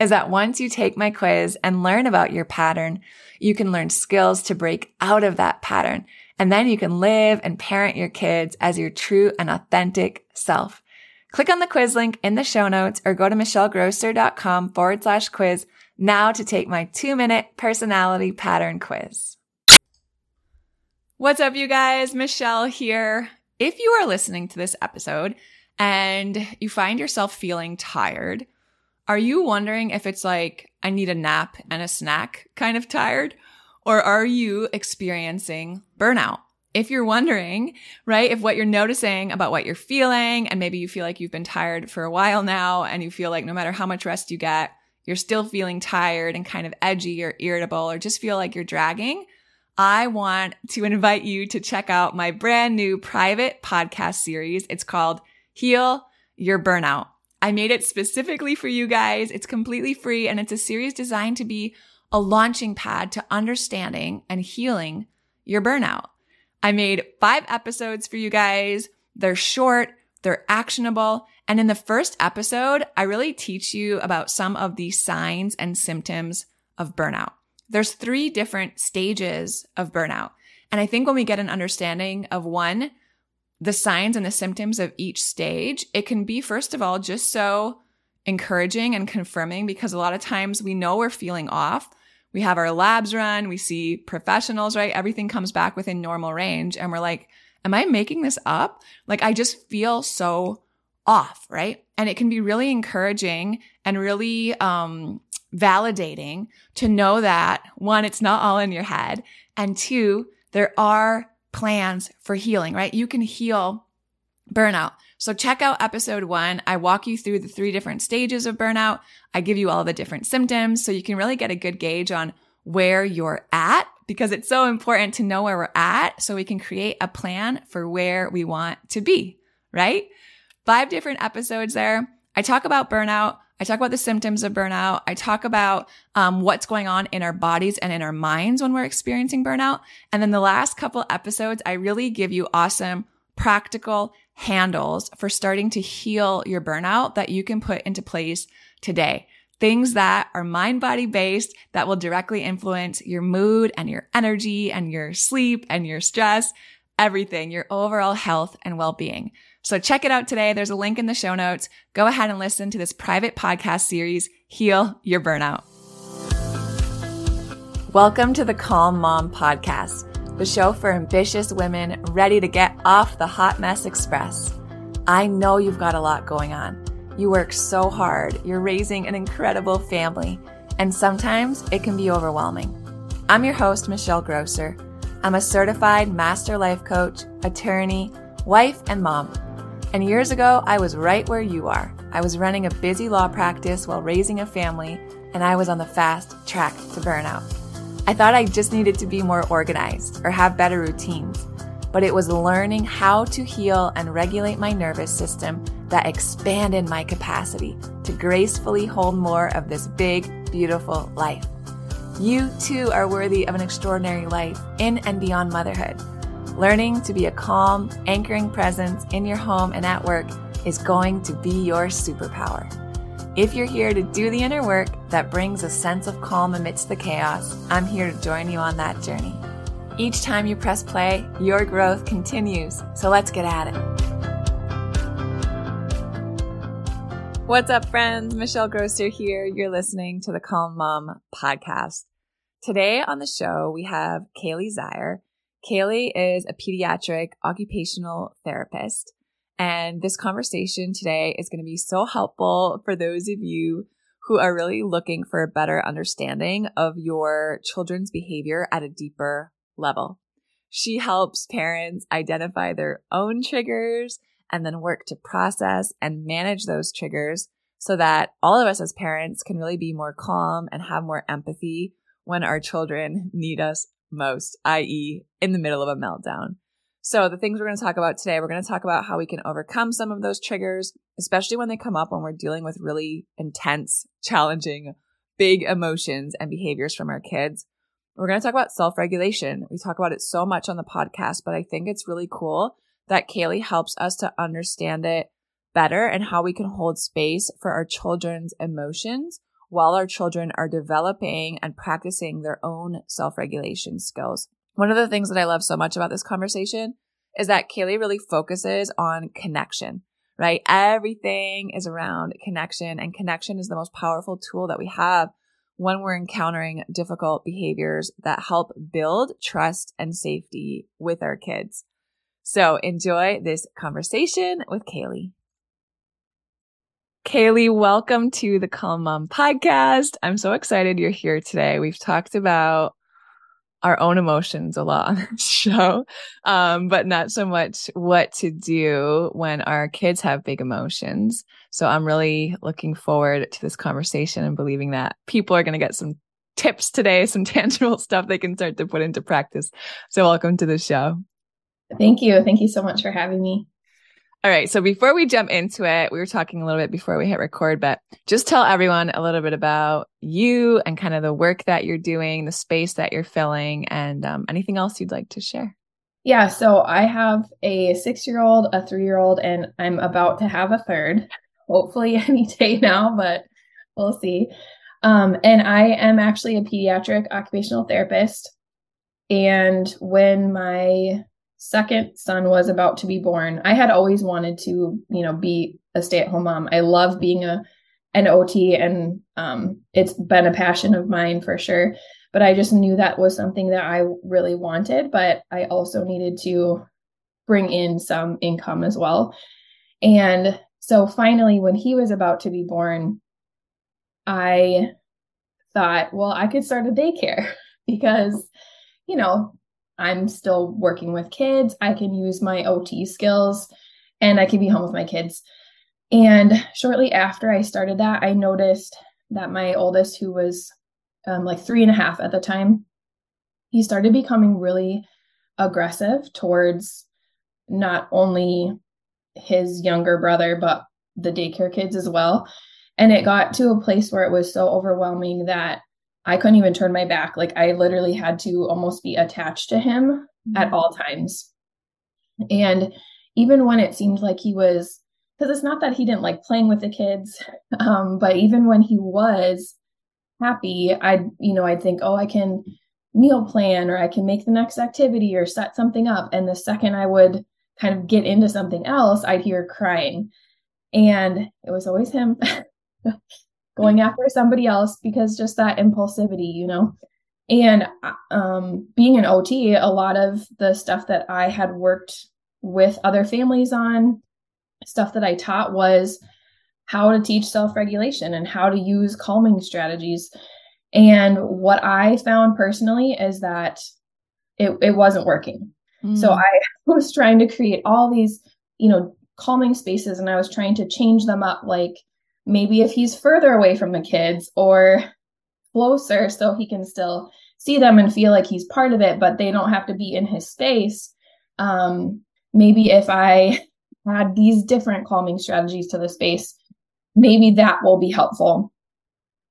is that once you take my quiz and learn about your pattern, you can learn skills to break out of that pattern. And then you can live and parent your kids as your true and authentic self. Click on the quiz link in the show notes or go to michellegrosser.com forward slash quiz now to take my two minute personality pattern quiz. What's up, you guys? Michelle here. If you are listening to this episode and you find yourself feeling tired, are you wondering if it's like, I need a nap and a snack kind of tired? Or are you experiencing burnout? If you're wondering, right, if what you're noticing about what you're feeling, and maybe you feel like you've been tired for a while now, and you feel like no matter how much rest you get, you're still feeling tired and kind of edgy or irritable or just feel like you're dragging, I want to invite you to check out my brand new private podcast series. It's called Heal Your Burnout. I made it specifically for you guys. It's completely free and it's a series designed to be a launching pad to understanding and healing your burnout. I made five episodes for you guys. They're short, they're actionable, and in the first episode, I really teach you about some of the signs and symptoms of burnout. There's three different stages of burnout. And I think when we get an understanding of one, the signs and the symptoms of each stage, it can be, first of all, just so encouraging and confirming because a lot of times we know we're feeling off. We have our labs run, we see professionals, right? Everything comes back within normal range. And we're like, am I making this up? Like, I just feel so off, right? And it can be really encouraging and really um, validating to know that one, it's not all in your head, and two, there are plans for healing, right? You can heal burnout. So check out episode one. I walk you through the three different stages of burnout. I give you all the different symptoms so you can really get a good gauge on where you're at because it's so important to know where we're at so we can create a plan for where we want to be, right? five different episodes there. I talk about burnout. I talk about the symptoms of burnout. I talk about um, what's going on in our bodies and in our minds when we're experiencing burnout. And then the last couple episodes, I really give you awesome, practical handles for starting to heal your burnout that you can put into place today. Things that are mind body based that will directly influence your mood and your energy and your sleep and your stress, everything, your overall health and well being. So check it out today. There's a link in the show notes. Go ahead and listen to this private podcast series, Heal Your Burnout. Welcome to the Calm Mom Podcast, the show for ambitious women ready to get off the hot mess express. I know you've got a lot going on. You work so hard. You're raising an incredible family, and sometimes it can be overwhelming. I'm your host, Michelle Grosser. I'm a certified master life coach, attorney, wife, and mom. And years ago, I was right where you are. I was running a busy law practice while raising a family, and I was on the fast track to burnout. I thought I just needed to be more organized or have better routines, but it was learning how to heal and regulate my nervous system that expanded my capacity to gracefully hold more of this big, beautiful life. You too are worthy of an extraordinary life in and beyond motherhood. Learning to be a calm, anchoring presence in your home and at work is going to be your superpower. If you're here to do the inner work that brings a sense of calm amidst the chaos, I'm here to join you on that journey. Each time you press play, your growth continues. So let's get at it. What's up, friends? Michelle Grosser here. You're listening to the Calm Mom podcast. Today on the show, we have Kaili Zeiher. Kaili is a pediatric occupational therapist. And this conversation today is going to be so helpful for those of you who are really looking for a better understanding of your children's behavior at a deeper level. She helps parents identify their own triggers and then work to process and manage those triggers so that all of us as parents can really be more calm and have more empathy when our children need us most, i.e., in the middle of a meltdown. So, the things we're going to talk about today, we're going to talk about how we can overcome some of those triggers, especially when they come up when we're dealing with really intense, challenging, big emotions and behaviors from our kids. We're going to talk about self regulation. We talk about it so much on the podcast, but I think it's really cool that Kaili helps us to understand it better and how we can hold space for our children's emotions while our children are developing and practicing their own self regulation skills. One of the things that I love so much about this conversation is that Kaili really focuses on connection, right? Everything is around connection, and connection is the most powerful tool that we have when we're encountering difficult behaviors that help build trust and safety with our kids. So enjoy this conversation with Kaili. Kaili, welcome to the Calm Mom podcast. I'm so excited you're here today. We've talked about our own emotions a lot on this show, um, but not so much what to do when our kids have big emotions. So I'm really looking forward to this conversation and believing that people are going to get some tips today, some tangible stuff they can start to put into practice. So welcome to the show. Thank you. Thank you so much for having me. All right. So before we jump into it, we were talking a little bit before we hit record, but just tell everyone a little bit about you and kind of the work that you're doing, the space that you're filling, and um, anything else you'd like to share. Yeah. So I have a six year old, a three year old, and I'm about to have a third, hopefully any day now, but we'll see. Um, and I am actually a pediatric occupational therapist. And when my second son was about to be born, I had always wanted to, you know, be a stay-at-home mom. I love being a an OT and um, it's been a passion of mine for sure. But I just knew that was something that I really wanted, but I also needed to bring in some income as well. And so finally, when he was about to be born, I thought, well, I could start a daycare because, you know, I'm still working with kids. I can use my OT skills and I can be home with my kids. And shortly after I started that, I noticed that my oldest, who was um, like three and a half at the time, he started becoming really aggressive towards not only his younger brother, but the daycare kids as well. And it got to a place where it was so overwhelming that I couldn't even turn my back. Like I literally had to almost be attached to him mm-hmm. at all times. And even when it seemed like he was, because it's not that he didn't like playing with the kids, um, but even when he was happy, I'd, you know, I'd think, oh, I can meal plan or I can make the next activity or set something up. And the second I would kind of get into something else, I'd hear crying. And it was always him. going after somebody else because just that impulsivity, you know. And um, being an OT, a lot of the stuff that I had worked with other families on, stuff that I taught was how to teach self regulation and how to use calming strategies. And what I found personally is that it, it wasn't working. Mm. So I was trying to create all these, you know, calming spaces and I was trying to change them up like maybe if he's further away from the kids or closer so he can still see them and feel like he's part of it but they don't have to be in his space um, maybe if i add these different calming strategies to the space maybe that will be helpful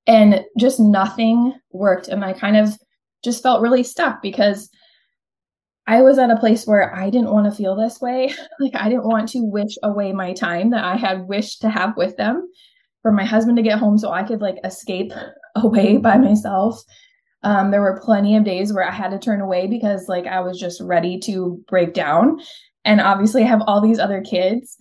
and just nothing worked. And I kind of just felt really stuck because I was at a place where I didn't want to feel this way. Like, I didn't want to wish away my time that I had wished to have with them for my husband to get home so I could like escape away by myself. Um, there were plenty of days where I had to turn away because like I was just ready to break down. And obviously, I have all these other kids.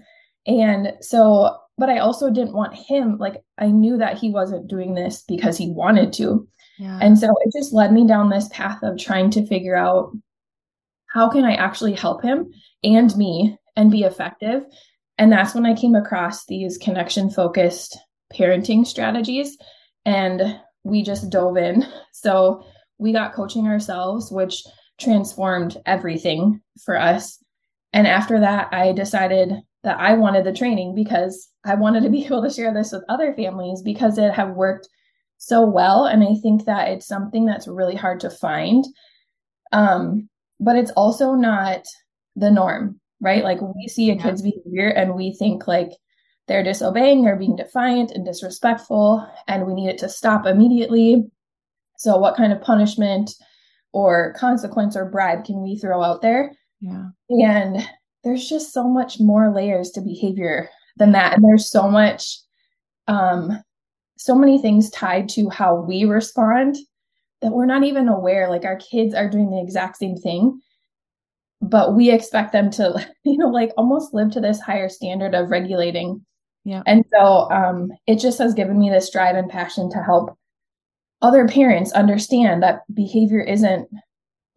And so, but I also didn't want him, like, I knew that he wasn't doing this because he wanted to. Yeah. And so it just led me down this path of trying to figure out how can I actually help him and me and be effective. And that's when I came across these connection focused parenting strategies. And we just dove in. So we got coaching ourselves, which transformed everything for us. And after that, I decided that I wanted the training because I wanted to be able to share this with other families because it had worked so well. And I think that it's something that's really hard to find. Um, but it's also not the norm, right? Like we see a kid's behavior and we think like they're disobeying they're being defiant and disrespectful, and we need it to stop immediately. So, what kind of punishment or consequence or bribe can we throw out there? Yeah. And there's just so much more layers to behavior than that. And there's so much, um, so many things tied to how we respond that we're not even aware. Like our kids are doing the exact same thing, but we expect them to, you know, like almost live to this higher standard of regulating yeah. And so um, it just has given me this drive and passion to help other parents understand that behavior isn't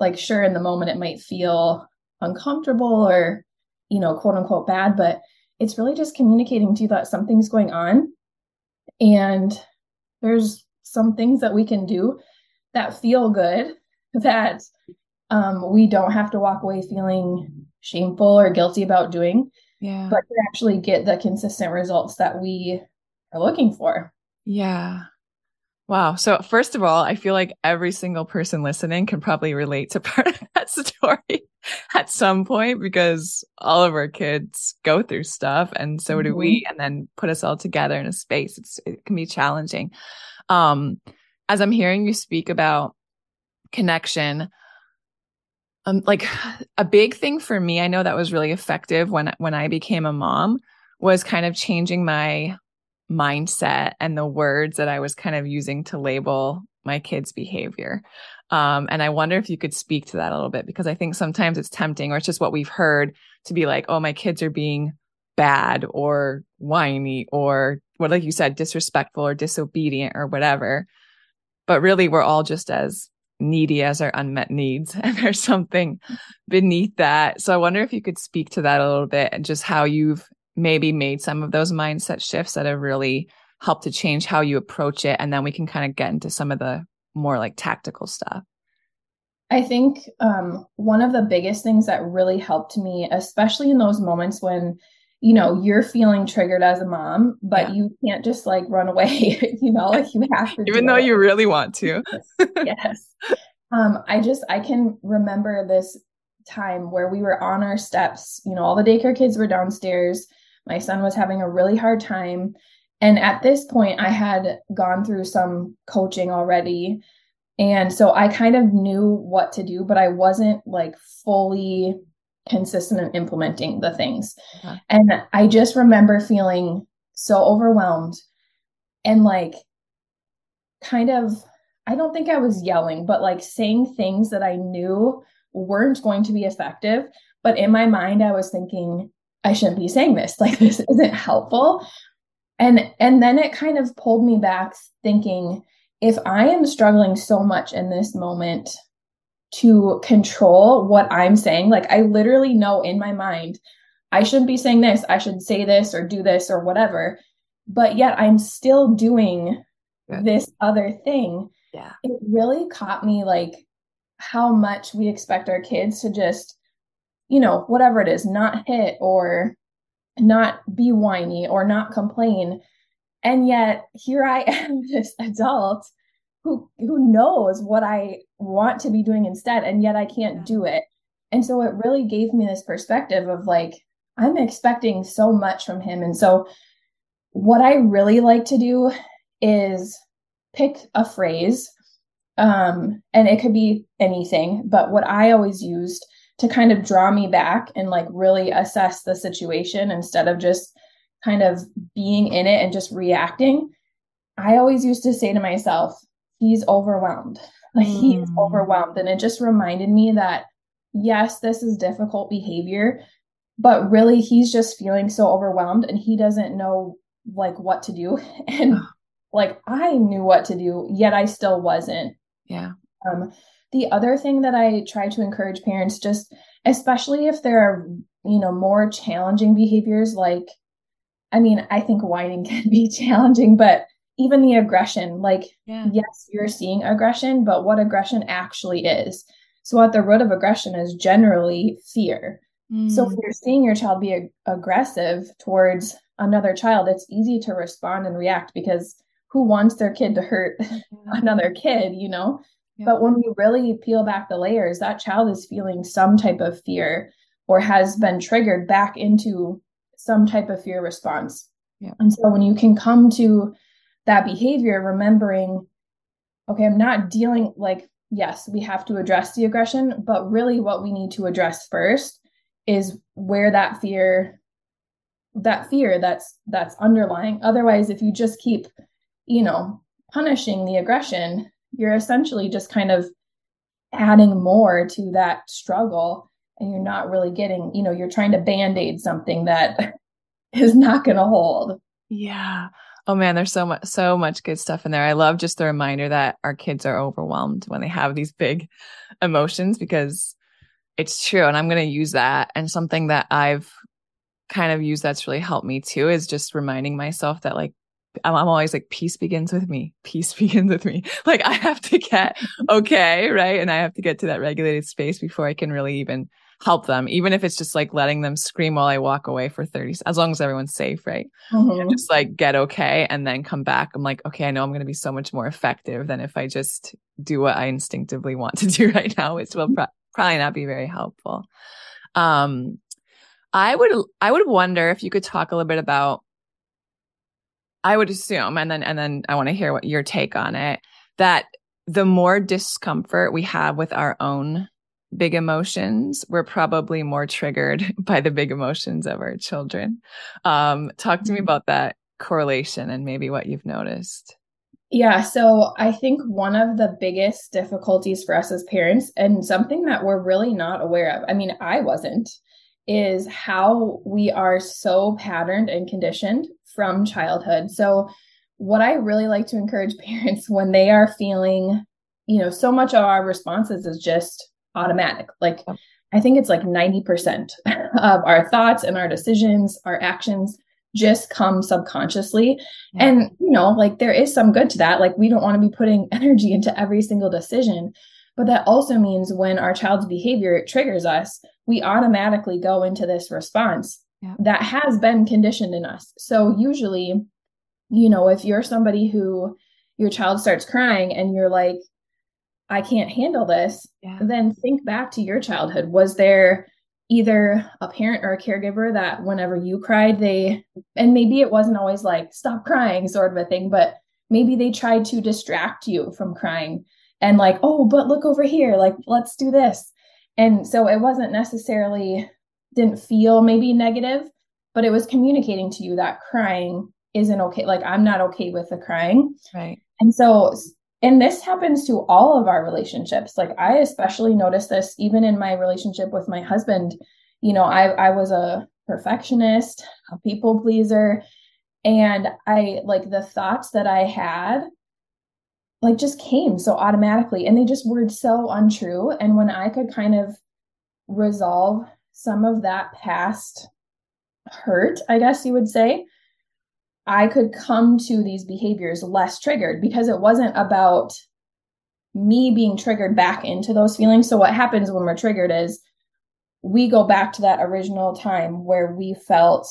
like sure in the moment it might feel uncomfortable or you know quote unquote bad but it's really just communicating to you that something's going on and there's some things that we can do that feel good that um, we don't have to walk away feeling shameful or guilty about doing yeah. But to actually get the consistent results that we are looking for. Yeah. Wow. So first of all i feel like every single person listening can probably relate to part of that story at some point because all of our kids go through stuff and so mm-hmm. do we mm-hmm. and then put us all together in a space. It's it can be challenging. Um as i'm hearing you speak about connection um, like a big thing for me, I know that was really effective when when I became a mom was kind of changing my mindset and the words that I was kind of using to label my kids' behavior. Um, and I wonder if you could speak to that a little bit because I think sometimes it's tempting or it's just what we've heard to be like, oh, my kids are being bad or whiny or what, like you said, disrespectful or disobedient or whatever. But really, we're all just as needy as our unmet needs and there's something beneath that. So i wonder if you could speak to that a little bit and just how you've maybe made some of those mindset shifts that have really helped to change how you approach it and then we can kind of get into some of the more like tactical stuff. I think um, one of the biggest things that really helped me especially in those moments when you know you're feeling triggered as a mom but yeah. you can't just like run away you know like you have to even though it. you really want to. Yes. Um i just i can remember this time where we were on our steps you know all the daycare kids were downstairs. My son was having a really hard time. And at this point i had gone through some coaching already. And so i kind of knew what to do but i wasn't like fully consistent in implementing the things. And I just remember feeling so overwhelmed and like kind of I don't think I was yelling, but like saying things that I knew weren't going to be effective. But in my mind, I was thinking, I shouldn't be saying this. Like this isn't helpful. And and then it kind of pulled me back thinking, if I am struggling so much in this moment to control what I'm saying. Like I literally know in my mind, I shouldn't be saying this, I should say this or do this or whatever. But yet I'm still doing yeah. this other thing. Yeah. It really caught me like how much we expect our kids to just, you know, whatever it is, not hit or not be whiny or not complain. And yet here I am, this adult who who knows what I want to be doing instead and yet I can't do it. And so it really gave me this perspective of like I'm expecting so much from him and so what I really like to do is pick a phrase um and it could be anything but what i always used to kind of draw me back and like really assess the situation instead of just kind of being in it and just reacting i always used to say to myself he's overwhelmed. Like mm. he's overwhelmed. And it just reminded me that yes this is difficult behavior but really he's just feeling so overwhelmed and he doesn't know like what to do. And like i knew what to do yet i still wasn't. Yeah. Um the other thing that i try to encourage parents just especially if there are you know more challenging behaviors like i mean i think whining can be challenging but even the aggression like yeah. yes you're seeing aggression but what aggression actually is so at the root of aggression is generally fear mm. so if mm. you're seeing your child be ag- aggressive towards another child it's easy to respond and react because who wants their kid to hurt yeah. another kid you know yeah. but when we really peel back the layers that child is feeling some type of fear or has been triggered back into some type of fear response and so when you can come to that behavior, remembering, okay, I'm not dealing like, yes, we have to address the aggression, but really what we need to address first is where that fear that fear that's that's underlying. Otherwise if you just keep you know punishing the aggression you're essentially just kind of adding more to that struggle and you're not really getting you know you're trying to band-aid something that is not going to hold. Yeah Oh man, there's so much so much good stuff in there. I love just the reminder that our kids are overwhelmed when they have these big emotions because it's true and I'm going to use that and something that I've kind of used that's really helped me too is just reminding myself that like I'm, I'm always like peace begins with me. Peace begins with me. Like I have to get okay, right? And I have to get to that regulated space before I can really even help them, even if it's just like letting them scream while I walk away for 30, as long as everyone's safe, right? Mm-hmm. And just like get okay and then come back. I'm like, okay, I know I'm going to be so much more effective than if I just do what I instinctively want to do right now, which will pro- probably not be very helpful. Um, I would, I would wonder if you could talk a little bit about, I would assume, and then, and then I want to hear what your take on it, that the more discomfort we have with our own big emotions, we're probably more triggered by the big emotions of our children. Um, talk to me mm-hmm. about that correlation and maybe what you've noticed. Yeah, so I think one of the biggest difficulties for us as parents, and something that we're really not aware of, I mean, I wasn't, is how we are so patterned and conditioned from childhood. So, what I really like to encourage parents when they are feeling, you know, so much of our responses is just automatic. Like oh. I think it's like 90% of our thoughts and our decisions, our actions just come subconsciously. Yeah. And, you know, like there is some good to that. Like we don't want to be putting energy into every single decision. But that also means when our child's behavior triggers us, we automatically go into this response yeah. that has been conditioned in us. So usually, you know, if you're somebody who your child starts crying and you're like, I can't handle this, yeah. then think back to your childhood. Was there either a parent or a caregiver that whenever you cried, they, and maybe it wasn't always like, stop crying sort of a thing, but maybe they tried to distract you from crying and like, oh, but look over here, like, let's do this. And so it wasn't necessarily, didn't feel maybe negative, but it was communicating to you that crying isn't okay. Like, I'm not okay with the crying. Right. And so and this happens to all of our relationships. Like i especially noticed this even in my relationship with my husband. You know i i was a perfectionist a people pleaser and i like the thoughts that i had like just came so automatically and they just were so untrue. And when i could kind of resolve some of that past hurt i guess you would say I could come to these behaviors less triggered because it wasn't about me being triggered back into those feelings. So, what happens when we're triggered is we go back to that original time where we felt,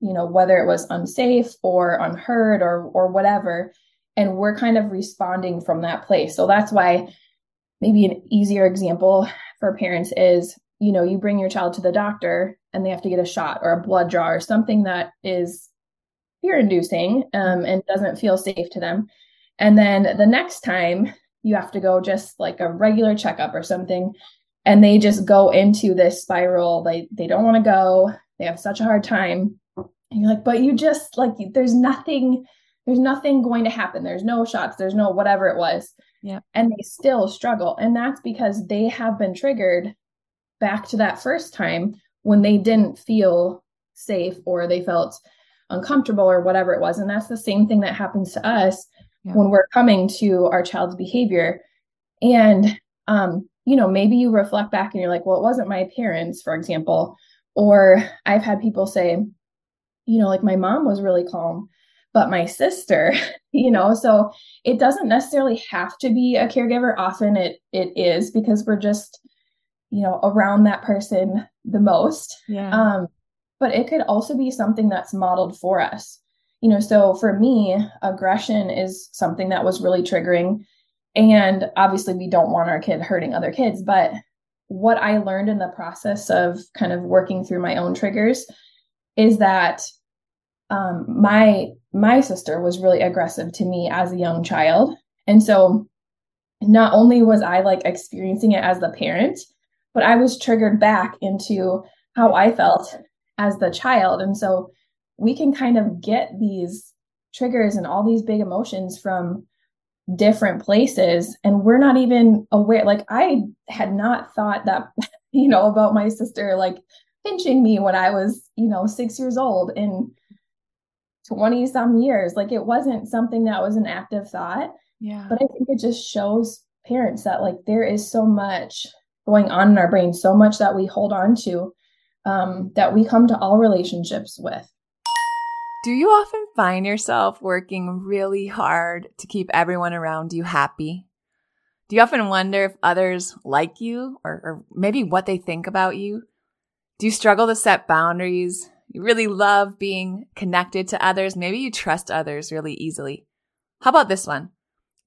you know, whether it was unsafe or unheard or or whatever, and we're kind of responding from that place. So that's why maybe an easier example for parents is, you know, you bring your child to the doctor and they have to get a shot or a blood draw or something that is fear inducing um, and doesn't feel safe to them. And then the next time you have to go just like a regular checkup or something and they just go into this spiral they they don't want to go they have such a hard time. And you're like but you just like there's nothing there's nothing going to happen. There's no shots there's no whatever it was. Yeah. And they still struggle. And that's because they have been triggered back to that first time when they didn't feel safe or they felt uncomfortable or whatever it was. And that's the same thing that happens to us yeah. when we're coming to our child's behavior. And um you know maybe you reflect back and you're like well it wasn't my parents for example. Or i've had people say you know like my mom was really calm but my sister you know so it doesn't necessarily have to be a caregiver. Often it it is because we're just you know around that person the most. Yeah. Um but it could also be something that's modeled for us. You know so for me aggression is something that was really triggering. And obviously we don't want our kid hurting other kids but what i learned in the process of kind of working through my own triggers is that um, my my sister was really aggressive to me as a young child. And so not only was i like experiencing it as the parent but i was triggered back into how i felt as the child. And so we can kind of get these triggers and all these big emotions from different places. And we're not even aware like i had not thought that you know about my sister like pinching me when i was you know 6 years old in 20 some years. Like it wasn't something that was an active thought. Yeah. But i think it just shows parents that like there is so much going on in our brain so much that we hold on to um, that we come to all relationships with do you often find yourself working really hard to keep everyone around you happy? Do you often wonder if others like you or, or, maybe what they think about you? Do you struggle to set boundaries? You really love being connected to others. Maybe you trust others really easily. How about this one?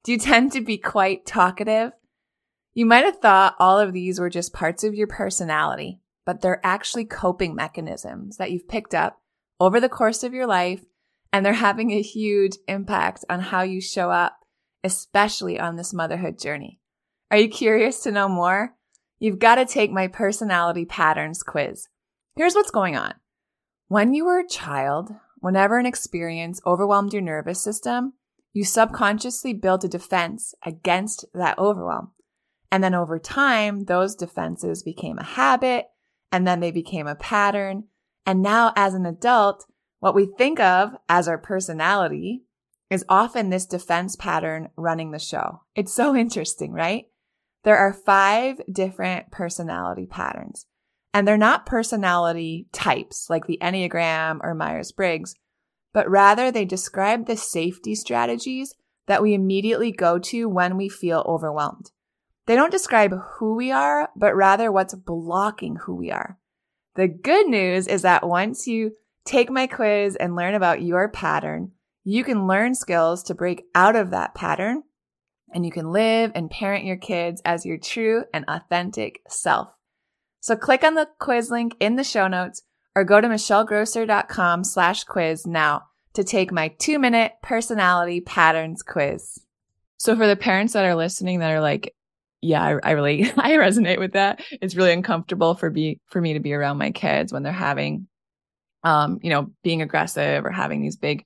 Do you tend to be quite talkative? You might have thought all of these were just parts of your personality, but they're actually coping mechanisms that you've picked up over the course of your life, and they're having a huge impact on how you show up, especially on this motherhood journey. Are you curious to know more? You've got to take my personality patterns quiz. Here's what's going on. When you were a child, whenever an experience overwhelmed your nervous system, you subconsciously built a defense against that overwhelm. And then over time, those defenses became a habit and then they became a pattern and now as an adult, what we think of as our personality is often this defense pattern running the show. It's so interesting, right? There are five different personality patterns and they're not personality types like the Enneagram or Myers Briggs, but rather they describe the safety strategies that we immediately go to when we feel overwhelmed. They don't describe who we are, but rather what's blocking who we are. The good news is that once you take my quiz and learn about your pattern, you can learn skills to break out of that pattern and you can live and parent your kids as your true and authentic self. So click on the quiz link in the show notes or go to michellegrosser.com slash quiz now to take my two minute personality patterns quiz. So for the parents that are listening that are like, yeah, I, I really, I resonate with that. It's really uncomfortable for be, for me to be around my kids when they're having, um, you know, being aggressive or having these big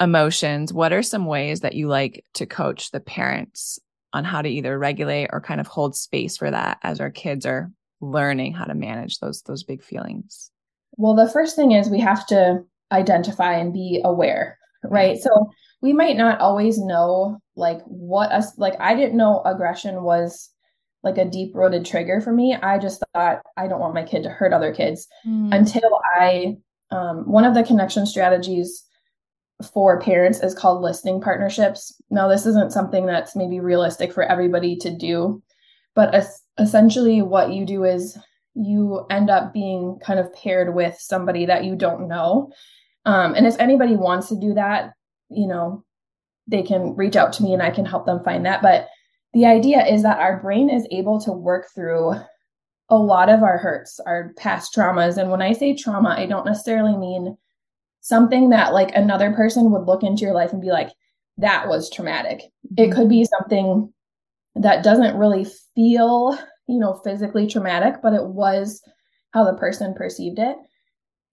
emotions. What are some ways that you like to coach the parents on how to either regulate or kind of hold space for that as our kids are learning how to manage those, those big feelings? Well, the first thing is we have to identify and be aware, right? So we might not always know like what us like I didn't know aggression was like a deep rooted trigger for me. I just thought I don't want my kid to hurt other kids mm. until I um, one of the connection strategies for parents is called listening partnerships. Now this isn't something that's maybe realistic for everybody to do, but es- essentially what you do is you end up being kind of paired with somebody that you don't know. Um, and if anybody wants to do that, you know, they can reach out to me and I can help them find that. But the idea is that our brain is able to work through a lot of our hurts, our past traumas. And when I say trauma, I don't necessarily mean something that like another person would look into your life and be like, that was traumatic. Mm-hmm. It could be something that doesn't really feel, you know, physically traumatic, but it was how the person perceived it.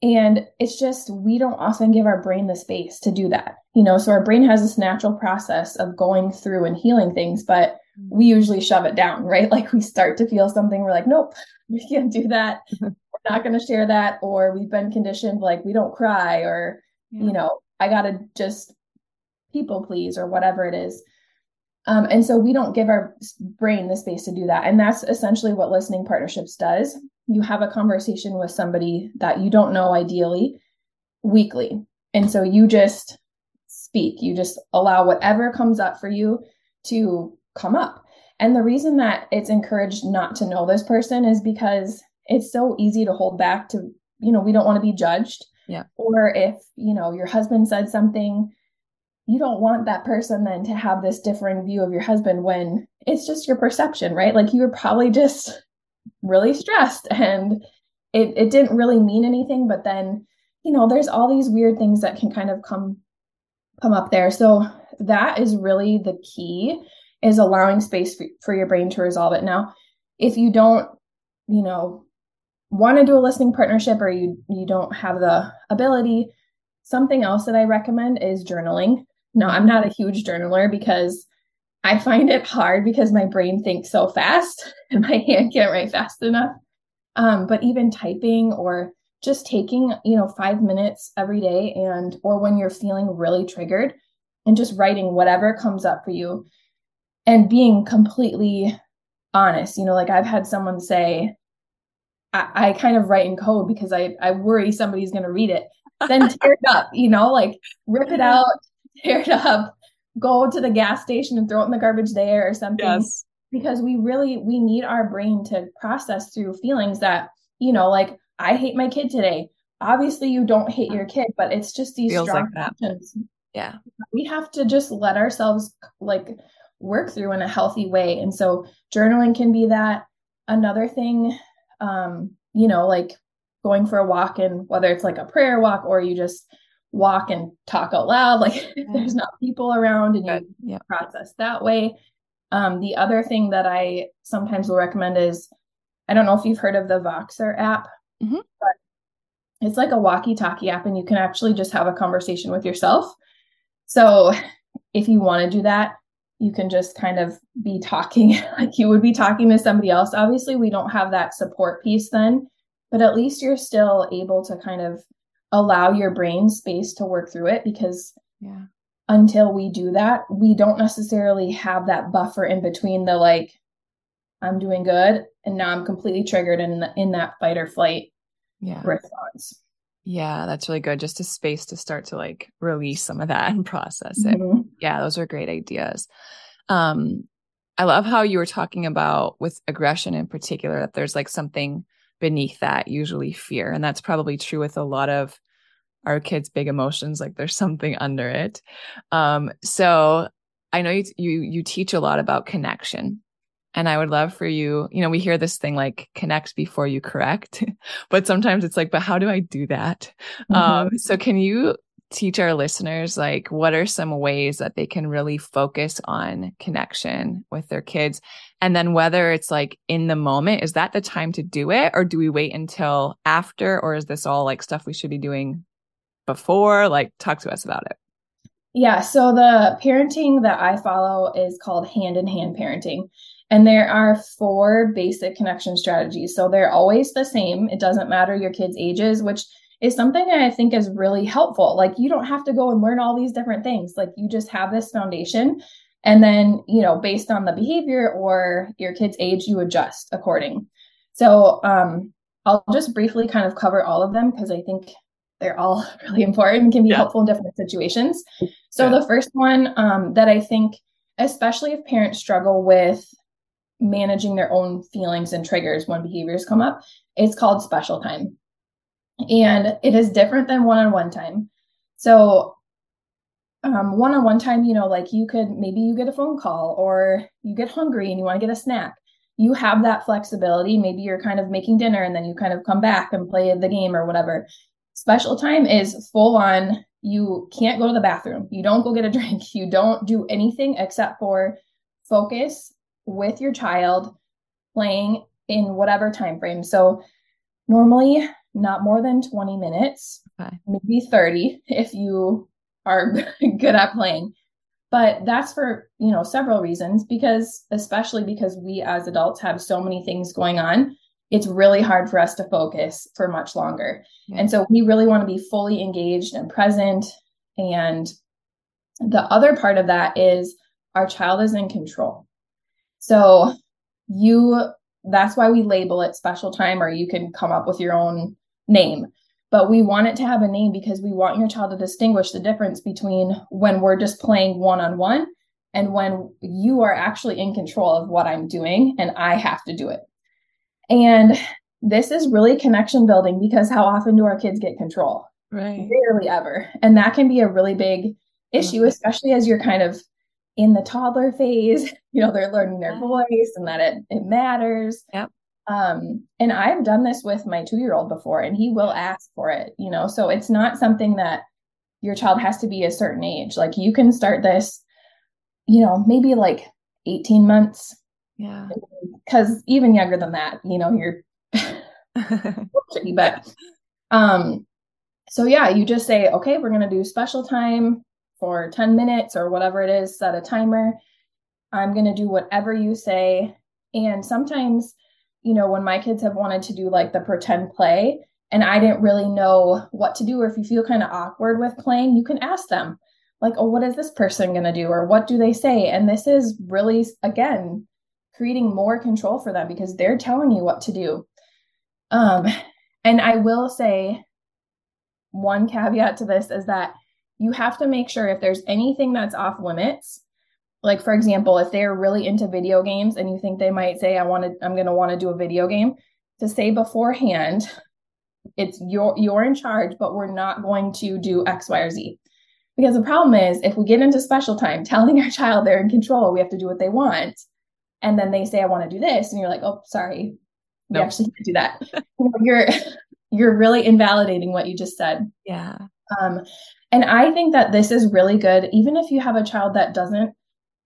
And it's just, we don't often give our brain the space to do that. You know, so our brain has this natural process of going through and healing things, but we usually shove it down, right? Like we start to feel something, we're like, nope, we can't do that. we're not going to share that. Or we've been conditioned, like, we don't cry, or, yeah. you know, I got to just people please, or whatever it is. Um, and so we don't give our brain the space to do that. And that's essentially what listening partnerships does. You have a conversation with somebody that you don't know ideally weekly. And so you just speak, you just allow whatever comes up for you to come up. And the reason that it's encouraged not to know this person is because it's so easy to hold back to, you know, we don't want to be judged. Yeah. Or if, you know, your husband said something you don't want that person then to have this differing view of your husband when it's just your perception, right? Like you were probably just really stressed and it, it didn't really mean anything, but then, you know, there's all these weird things that can kind of come come up there. So that is really the key is allowing space for, for your brain to resolve it. Now, if you don't, you know, want to do a listening partnership or you you don't have the ability, something else that I recommend is journaling. No, I'm not a huge journaler because I find it hard because my brain thinks so fast and my hand can't write fast enough. Um, but even typing or just taking, you know, five minutes every day and or when you're feeling really triggered and just writing whatever comes up for you and being completely honest. You know, like I've had someone say, I, I kind of write in code because I, I worry somebody's gonna read it. Then tear it up, you know, like rip it out, tear it up, go to the gas station and throw it in the garbage there or something. Yes. Because we really we need our brain to process through feelings that, you know, like I hate my kid today. Obviously you don't hate your kid, but it's just these Feels strong like emotions. Yeah. We have to just let ourselves like work through in a healthy way. And so journaling can be that. Another thing, um, you know, like going for a walk and whether it's like a prayer walk or you just walk and talk out loud like there's not people around and you yeah. process that way. Um, the other thing that i sometimes will recommend is i don't know if you've heard of the voxer app mm-hmm. but it's like a walkie talkie app and you can actually just have a conversation with yourself. So if you want to do that you can just kind of be talking like you would be talking to somebody else. Obviously we don't have that support piece then but at least you're still able to kind of allow your brain space to work through it because yeah. until we do that we don't necessarily have that buffer in between the like i'm doing good and now i'm completely triggered in in that fight or flight yeah. response. Yeah that's really good. Just a space to start to like release some of that and process it. Mm-hmm. yeah those are great ideas. Um i love how you were talking about with aggression in particular that there's like something beneath that usually fear and that's probably true with a lot of our kids big emotions like there's something under it. Um so i know you you you teach a lot about connection and i would love for you you know we hear this thing like connect before you correct but sometimes it's like but how do i do that? Mm-hmm. um so can you teach our listeners like what are some ways that they can really focus on connection with their kids? And then whether it's like in the moment is that the time to do it or do we wait until after or is this all like stuff we should be doing before? Like, talk to us about it. Yeah. So the parenting that I follow is called hand in hand parenting. And there are four basic connection strategies. So they're always the same. It doesn't matter your kids' ages, which is something that I think is really helpful. Like you don't have to go and learn all these different things. Like you just have this foundation. And then, you know, based on the behavior or your kid's age, you adjust according. So um, I'll just briefly kind of cover all of them because I think they're all really important and can be yeah. helpful in different situations. So yeah. the first one um, that I think, especially if parents struggle with managing their own feelings and triggers when behaviors come up, it's called special time. And it is different than one-on-one time. So um, one-on-one time, you know, like you could maybe you get a phone call or you get hungry and you want to get a snack. You have that flexibility. Maybe you're kind of making dinner and then you kind of come back and play the game or whatever. Special time is full on, You can't go to the bathroom. You don't go get a drink. You don't do anything except for focus with your child playing in whatever time frame. So normally not more than 20 minutes, okay. maybe 30 if you are good at playing. But that's for, you know, several reasons because especially because we as adults have so many things going on, it's really hard for us to focus for much longer. Yeah. And so we really want to be fully engaged and present and the other part of that is our child is in control. So you that's why we label it special time or you can come up with your own name but we want it to have a name because we want your child to distinguish the difference between when we're just playing one on one and when you are actually in control of what I'm doing and I have to do it. And this is really connection building because how often do our kids get control? Right. Rarely ever. And that can be a really big issue, mm-hmm. especially as you're kind of in the toddler phase. You know, they're learning their voice and that it, it matters. Yep. Um, and I've done this with my two year old before, and he will ask for it, you know. So it's not something that your child has to be a certain age. Like you can start this, you know, maybe like 18 months. Yeah. Because even younger than that, you know, you're tricky. But um, so yeah, you just say, okay, we're gonna do special time for 10 minutes or whatever it is, set a timer. I'm gonna do whatever you say. And sometimes you know, when my kids have wanted to do like the pretend play and I didn't really know what to do, or if you feel kind of awkward with playing, you can ask them, like, oh, what is this person going to do? Or what do they say? And this is really, again, creating more control for them because they're telling you what to do. Um, and I will say one caveat to this is that you have to make sure if there's anything that's off limits, like for example if they're really into video games and you think they might say i want to i'm going to want to do a video game to say beforehand it's you're you're in charge but we're not going to do x y or z because the problem is if we get into special time telling our child they're in control we have to do what they want and then they say i want to do this and you're like oh sorry we nope. actually can't do that you know, you're you're really invalidating what you just said yeah um and i think that this is really good even if you have a child that doesn't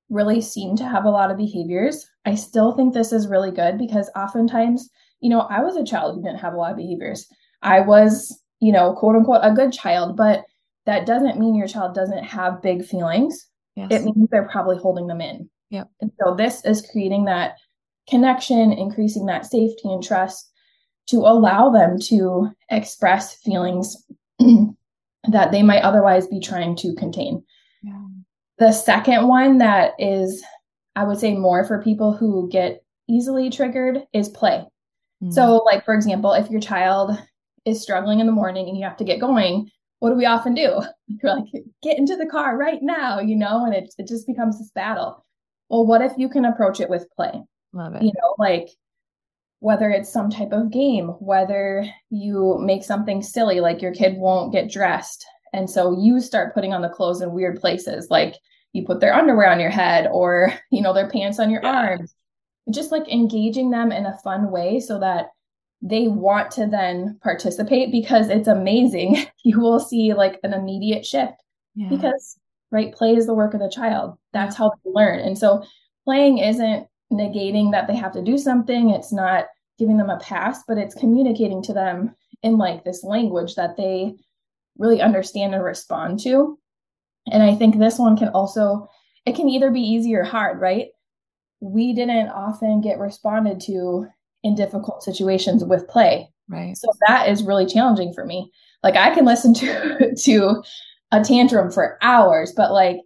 really seem to have a lot of behaviors. I still think this is really good because oftentimes, you know, I was a child who didn't have a lot of behaviors. I was, you know, quote unquote, a good child, but that doesn't mean your child doesn't have big feelings. Yes. It means they're probably holding them in. Yeah. And so this is creating that connection, increasing that safety and trust to allow them to express feelings that they might otherwise be trying to contain. Yeah. The second one that is, I would say, more for people who get easily triggered is play. Mm. So, like, for example, if your child is struggling in the morning and you have to get going, what do we often do? You're like, get into the car right now, you know, and it, it just becomes this battle. Well, what if you can approach it with play? Love it. You know, like whether it's some type of game, whether you make something silly, like your kid won't get dressed. And so you start putting on the clothes in weird places, like you put their underwear on your head or you know their pants on your yeah. arms just like engaging them in a fun way so that they want to then participate because it's amazing you will see like an immediate shift yeah. because right play is the work of the child that's how they learn and so playing isn't negating that they have to do something it's not giving them a pass but it's communicating to them in like this language that they really understand and respond to and I think this one can also, it can either be easy or hard, right? We didn't often get responded to in difficult situations with play. Right. So that is really challenging for me. Like I can listen to to a tantrum for hours, but like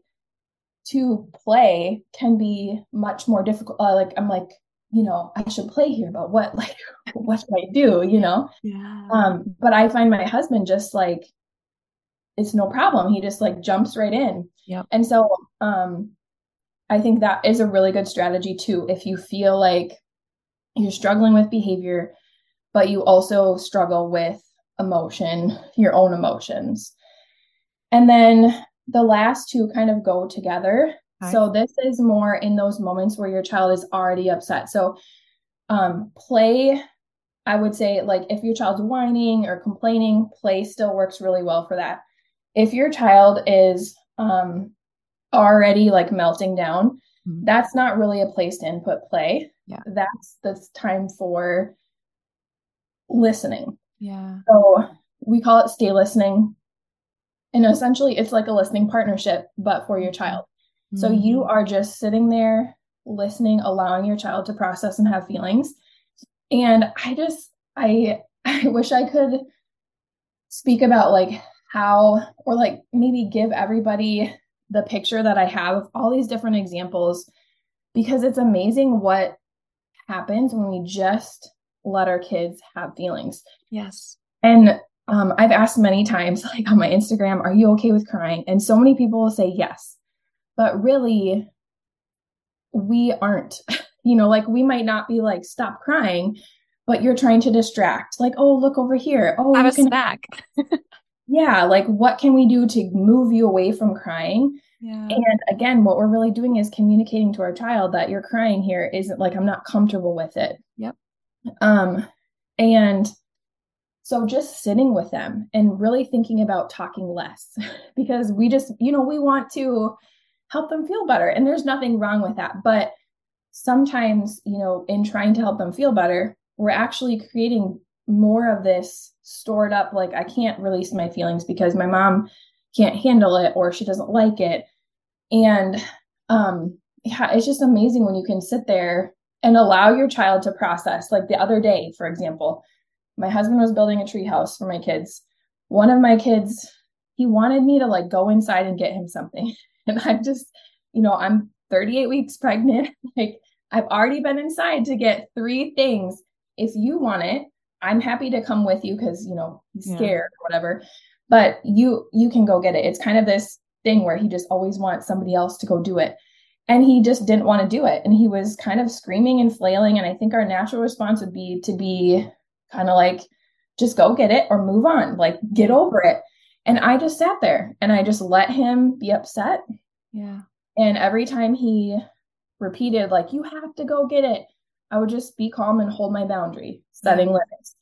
to play can be much more difficult. Uh, like I'm like, you know, I should play here, but what like what should I do? You know? Yeah. Um, but I find my husband just like it's no problem. He just like jumps right in. Yeah. And so um I think that is a really good strategy too. If you feel like you're struggling with behavior, but you also struggle with emotion, your own emotions. And then the last two kind of go together. So this is more in those moments where your child is already upset. So um play I would say like if your child's whining or complaining, play still works really well for that if your child is um, already like melting down, mm-hmm. that's not really a place to input play. Yeah. That's the time for listening. Yeah. So we call it stay listening. And essentially, it's like a listening partnership, but for your child. Mm-hmm. So you are just sitting there listening, allowing your child to process and have feelings. And I just, I, I wish I could speak about like how, or like maybe give everybody the picture that I have of all these different examples because it's amazing what happens when we just let our kids have feelings. Yes. And um, I've asked many times, like on my Instagram, are you okay with crying? And so many people will say yes. But really, we aren't. You know, like we might not be like, stop crying, but you're trying to distract. Like, oh, look over here. Oh, have a can- snack. yeah. Like, what can we do to move you away from crying? Yeah. And again, what we're really doing is communicating to our child that you're crying here isn't like I'm not comfortable with it. Yep. Um, and so just sitting with them and really thinking about talking less because we just, you know, we want to help them feel better. And there's nothing wrong with that. But sometimes, you know, in trying to help them feel better, we're actually creating more of this stored up, like, I can't release my feelings because my mom can't handle it or she doesn't like it. And um, yeah, it's just amazing when you can sit there and allow your child to process. Like the other day, for example, my husband was building a tree house for my kids. One of my kids, he wanted me to like go inside and get him something. And I'm just, you know, I'm 38 weeks pregnant. Like I've already been inside to get three things. If you want it, I'm happy to come with you because, you know, he's scared yeah. or whatever. But you you can go get it. It's kind of this thing where he just always wants somebody else to go do it. And he just didn't want to do it. And he was kind of screaming and flailing. And I think our natural response would be to be kind of like, just go get it or move on, like get over it. And I just sat there and I just let him be upset. Yeah. And every time he repeated, like, you have to go get it, I would just be calm and hold my boundary, setting yeah. limits.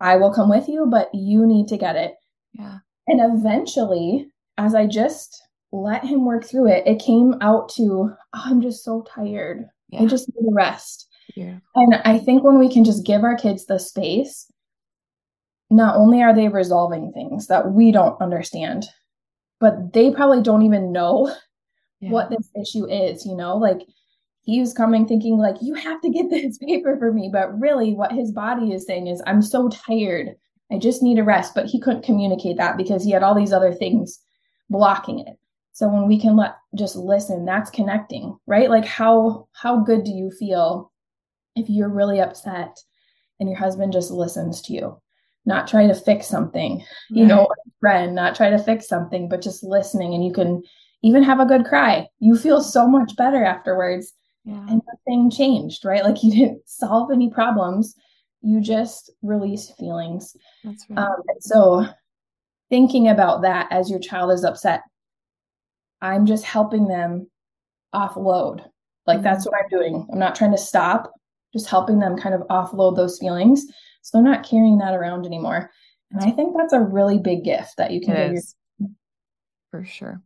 I will come with you, but you need to get it. Yeah. And eventually, as I just let him work through it, it came out to, oh, I'm just so tired. Yeah. I just need a rest. Yeah. And I think when we can just give our kids the space, not only are they resolving things that we don't understand, but they probably don't even know yeah. what this issue is, you know? Like he was coming thinking like you have to get this paper for me, but really what his body is saying is I'm so tired. I just need a rest, but he couldn't communicate that because he had all these other things blocking it. So when we can let just listen, that's connecting, right? Like how how good do you feel if you're really upset and your husband just listens to you? Not try to fix something, right. you know, friend, not try to fix something, but just listening and you can even have a good cry. You feel so much better afterwards. Yeah. And nothing changed, right? Like you didn't solve any problems. You just released feelings. That's right. Um, so thinking about that as your child is upset, I'm just helping them offload. Like mm-hmm. that's what I'm doing. I'm not trying to stop, just helping them kind of offload those feelings. So they're not carrying that around anymore. And I think that's a really big gift that you can it give your for sure.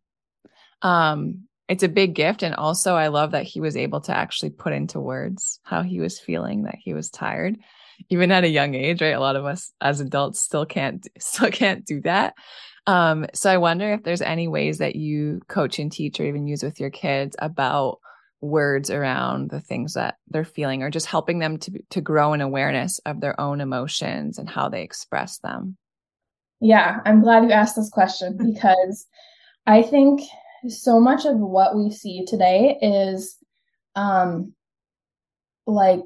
Um, it's a big gift. And also I love that he was able to actually put into words how he was feeling, that he was tired even at a young age, right? A lot of us as adults still can't still can't do that. Um, so I wonder if there's any ways that you coach and teach or even use with your kids about words around the things that they're feeling or just helping them to to grow an awareness of their own emotions and how they express them. Yeah, I'm glad you asked this question because I think so much of what we see today is um like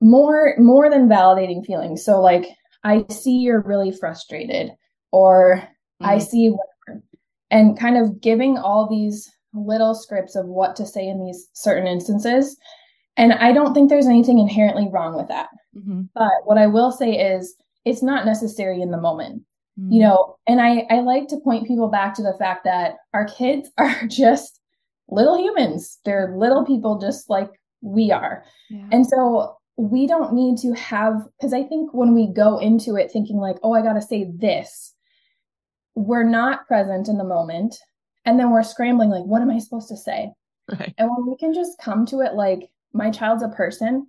more more than validating feelings so like i see you're really frustrated or mm-hmm. i see whatever and kind of giving all these little scripts of what to say in these certain instances and i don't think there's anything inherently wrong with that mm-hmm. but what i will say is it's not necessary in the moment mm-hmm. you know and i i like to point people back to the fact that our kids are just little humans they're little people just like we are yeah. and so we don't need to have because I think when we go into it thinking like, oh, I got to say this, we're not present in the moment and then we're scrambling like what am i supposed to say? Right. and when we can just come to it like my child's a person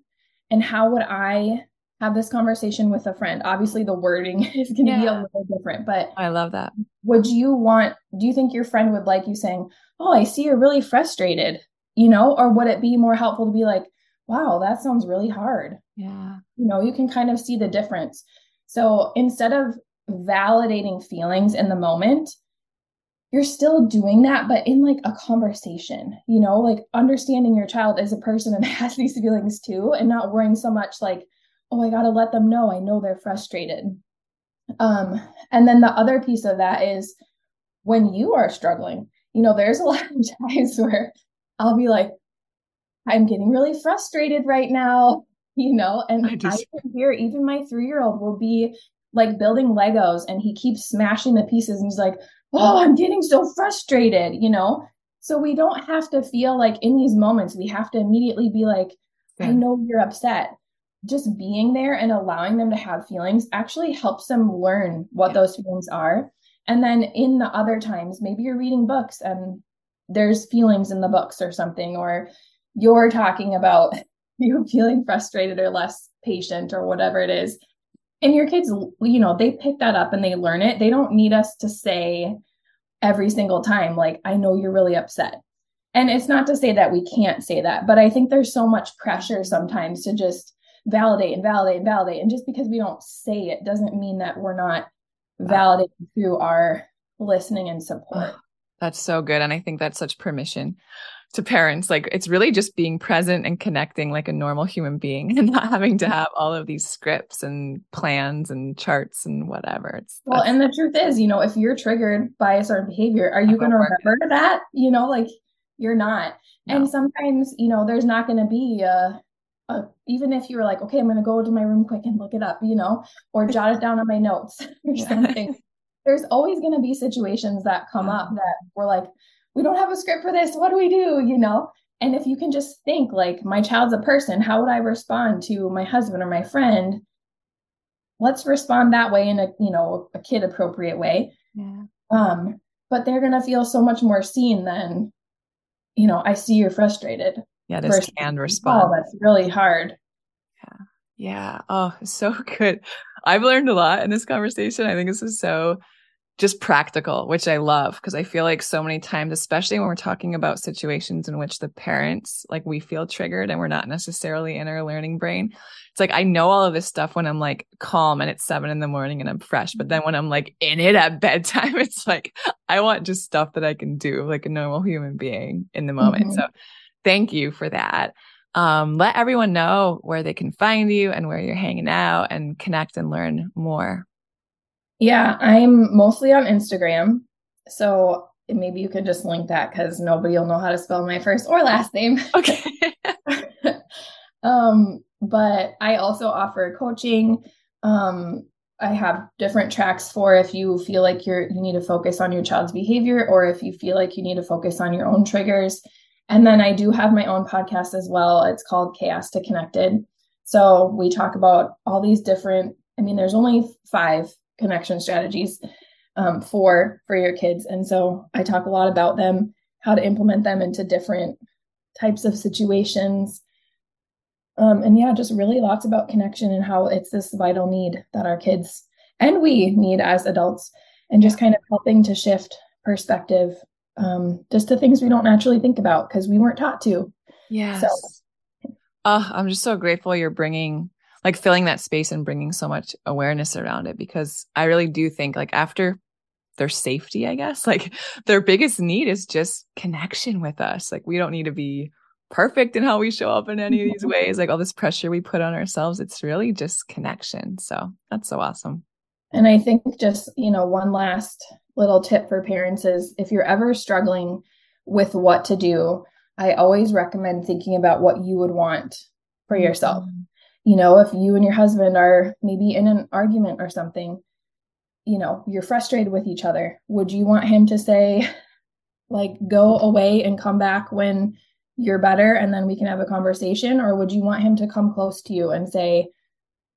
and how would i have this conversation with a friend? Obviously the wording is going to yeah. be a little different but i love that. would you want do you think your friend would like you saying oh i see you're really frustrated you know? Or would it be more helpful to be like wow that sounds really hard. Yeah. You know you can kind of see the difference. So instead of validating feelings in the moment you're still doing that but in like a conversation you know like understanding your child as a person and has these feelings too and not worrying so much like oh i got to let them know i know they're frustrated. Um and then the other piece of that is when you are struggling you know there's a lot of times where i'll be like i'm getting really frustrated right now you know and i, just... I can hear even my three year old will be like building legos and he keeps smashing the pieces and he's like oh, I'm getting so frustrated, you know? So we don't have to feel like in these moments, we have to immediately be like, yeah. I know you're upset. Just being there and allowing them to have feelings actually helps them learn what yeah. those feelings are. And then in the other times, maybe you're reading books and there's feelings in the books or something, or you're talking about you feeling frustrated or less patient or whatever it is and your kids you know they pick that up and they learn it. They don't need us to say every single time like i know you're really upset. And it's not to say that we can't say that but i think there's so much pressure sometimes to just validate and validate and validate. And just because we don't say it doesn't mean that we're not uh, validating through our listening and support. that's so good and i think that's such permission to parents like it's really just being present and connecting like a normal human being and not having to have all of these scripts and plans and charts and whatever. It's well and the truth is you know if you're triggered by a certain behavior are you going to remember that? You know like you're not. No. and sometimes you know there's not going to be a, a even if you were like okay i'm going to go to my room quick and look it up you know or jot it down on my notes or something. There's always going to be situations that come up that we're like we don't have a script for this. What do we do? You know? And if you can just think like my child's a person, how would I respond to my husband or my friend? Let's respond that way in a, you know, a kid appropriate way. Yeah. Um, but they're gonna feel so much more seen than, you know, I see you're frustrated. Yeah, this can respond. Oh, that's really hard. Yeah. Yeah. Oh, so good. I've learned a lot in this conversation. I think this is so just practical, which I love because I feel like so many times, especially when we're talking about situations in which the parents, like we feel triggered and we're not necessarily in our learning brain. It's like I know all of this stuff when I'm like calm and it's seven in the morning and I'm fresh. But then when I'm like in it at bedtime, it's like I want just stuff that I can do like a normal human being in the moment. Mm-hmm. So thank you for that. Um, let everyone know where they can find you and where you're hanging out and connect and learn more. Yeah, I'm mostly on Instagram. So maybe you can just link that because nobody will know how to spell my first or last name. Okay. um, but I also offer coaching. Um, I have different tracks for if you feel like you're you need to focus on your child's behavior or if you feel like you need to focus on your own triggers. And then I do have my own podcast as well. It's called Chaos to Connected. So we talk about all these different, I mean, there's only five connection strategies um, for for your kids. And so i talk a lot about them how to implement them into different types of situations. Um, and yeah just really lots about connection and how it's this vital need that our kids and we need as adults and just kind of helping to shift perspective um, just to things we don't naturally think about because we weren't taught to. Yeah so oh, i'm just so grateful you're bringing like filling that space and bringing so much awareness around it because I really do think like after their safety, I guess, like their biggest need is just connection with us. Like we don't need to be perfect in how we show up in any of these mm-hmm. ways, like all this pressure we put on ourselves. It's really just connection. So that's so awesome. And I think just, you know, one last little tip for parents is if you're ever struggling with what to do, I always recommend thinking about what you would want for yourself. You know if you and your husband are maybe in an argument or something you know you're frustrated with each other would you want him to say like go away and come back when you're better and then we can have a conversation? Or would you want him to come close to you and say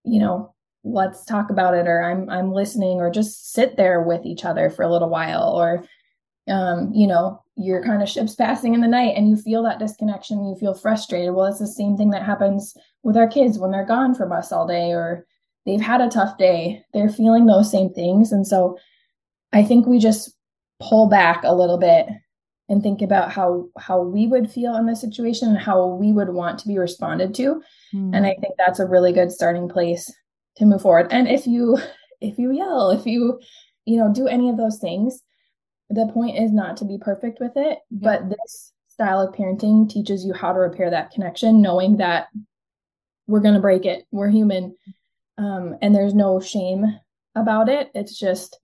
you know let's talk about it or i'm i'm listening or just sit there with each other for a little while or um you know you're kind of ships passing in the night and you feel that disconnection you feel frustrated. Well it's the same thing that happens with our kids when they're gone from us all day or they've had a tough day. They're feeling those same things. And so i think we just pull back a little bit and think about how how we would feel in this situation and how we would want to be responded to. Mm. and i think that's a really good starting place to move forward. And if you if you yell if you you know do any of those things the point is not to be perfect with it yeah. but this style of parenting teaches you how to repair that connection knowing that we're going to break it. We're human. Um, and there's no shame about it. It's just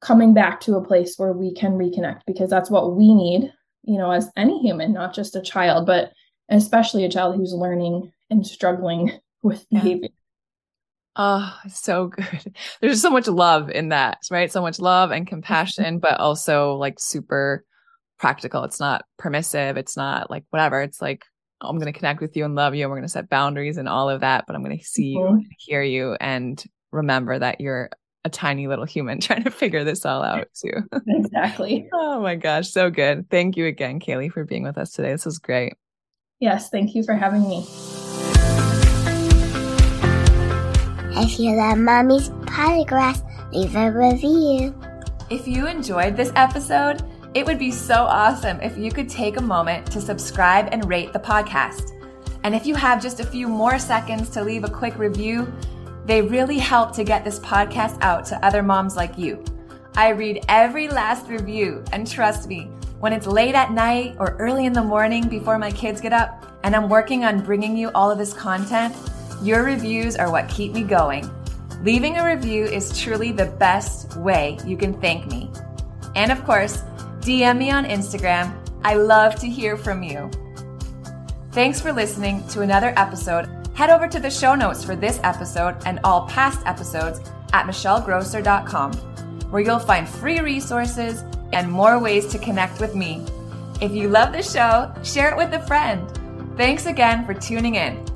coming back to a place where we can reconnect because that's what we need you know as any human not just a child but especially a child who's learning and struggling with behavior Oh, so good. There's so much love in that, right? So much love and compassion, but also like super practical. It's not permissive. It's not like whatever. It's like, oh, I'm going to connect with you and love you. And we're going to set boundaries and all of that, but I'm going to see mm-hmm. you and hear you and remember that you're a tiny little human trying to figure this all out too. Exactly. oh my gosh. So good. Thank you again, Kaili, for being with us today. This was great. Yes. Thank you for having me. If you love Mommy's Polygraphs, leave a review. If you enjoyed this episode, it would be so awesome if you could take a moment to subscribe and rate the podcast. And if you have just a few more seconds to leave a quick review, they really help to get this podcast out to other moms like you. I read every last review, and trust me, when it's late at night or early in the morning before my kids get up, and I'm working on bringing you all of this content, your reviews are what keep me going. Leaving a review is truly the best way you can thank me. And of course, DM me on Instagram. I love to hear from you. Thanks for listening to another episode. Head over to the show notes for this episode and all past episodes at michellegrosser.com, where you'll find free resources and more ways to connect with me. If you love the show, share it with a friend. Thanks again for tuning in.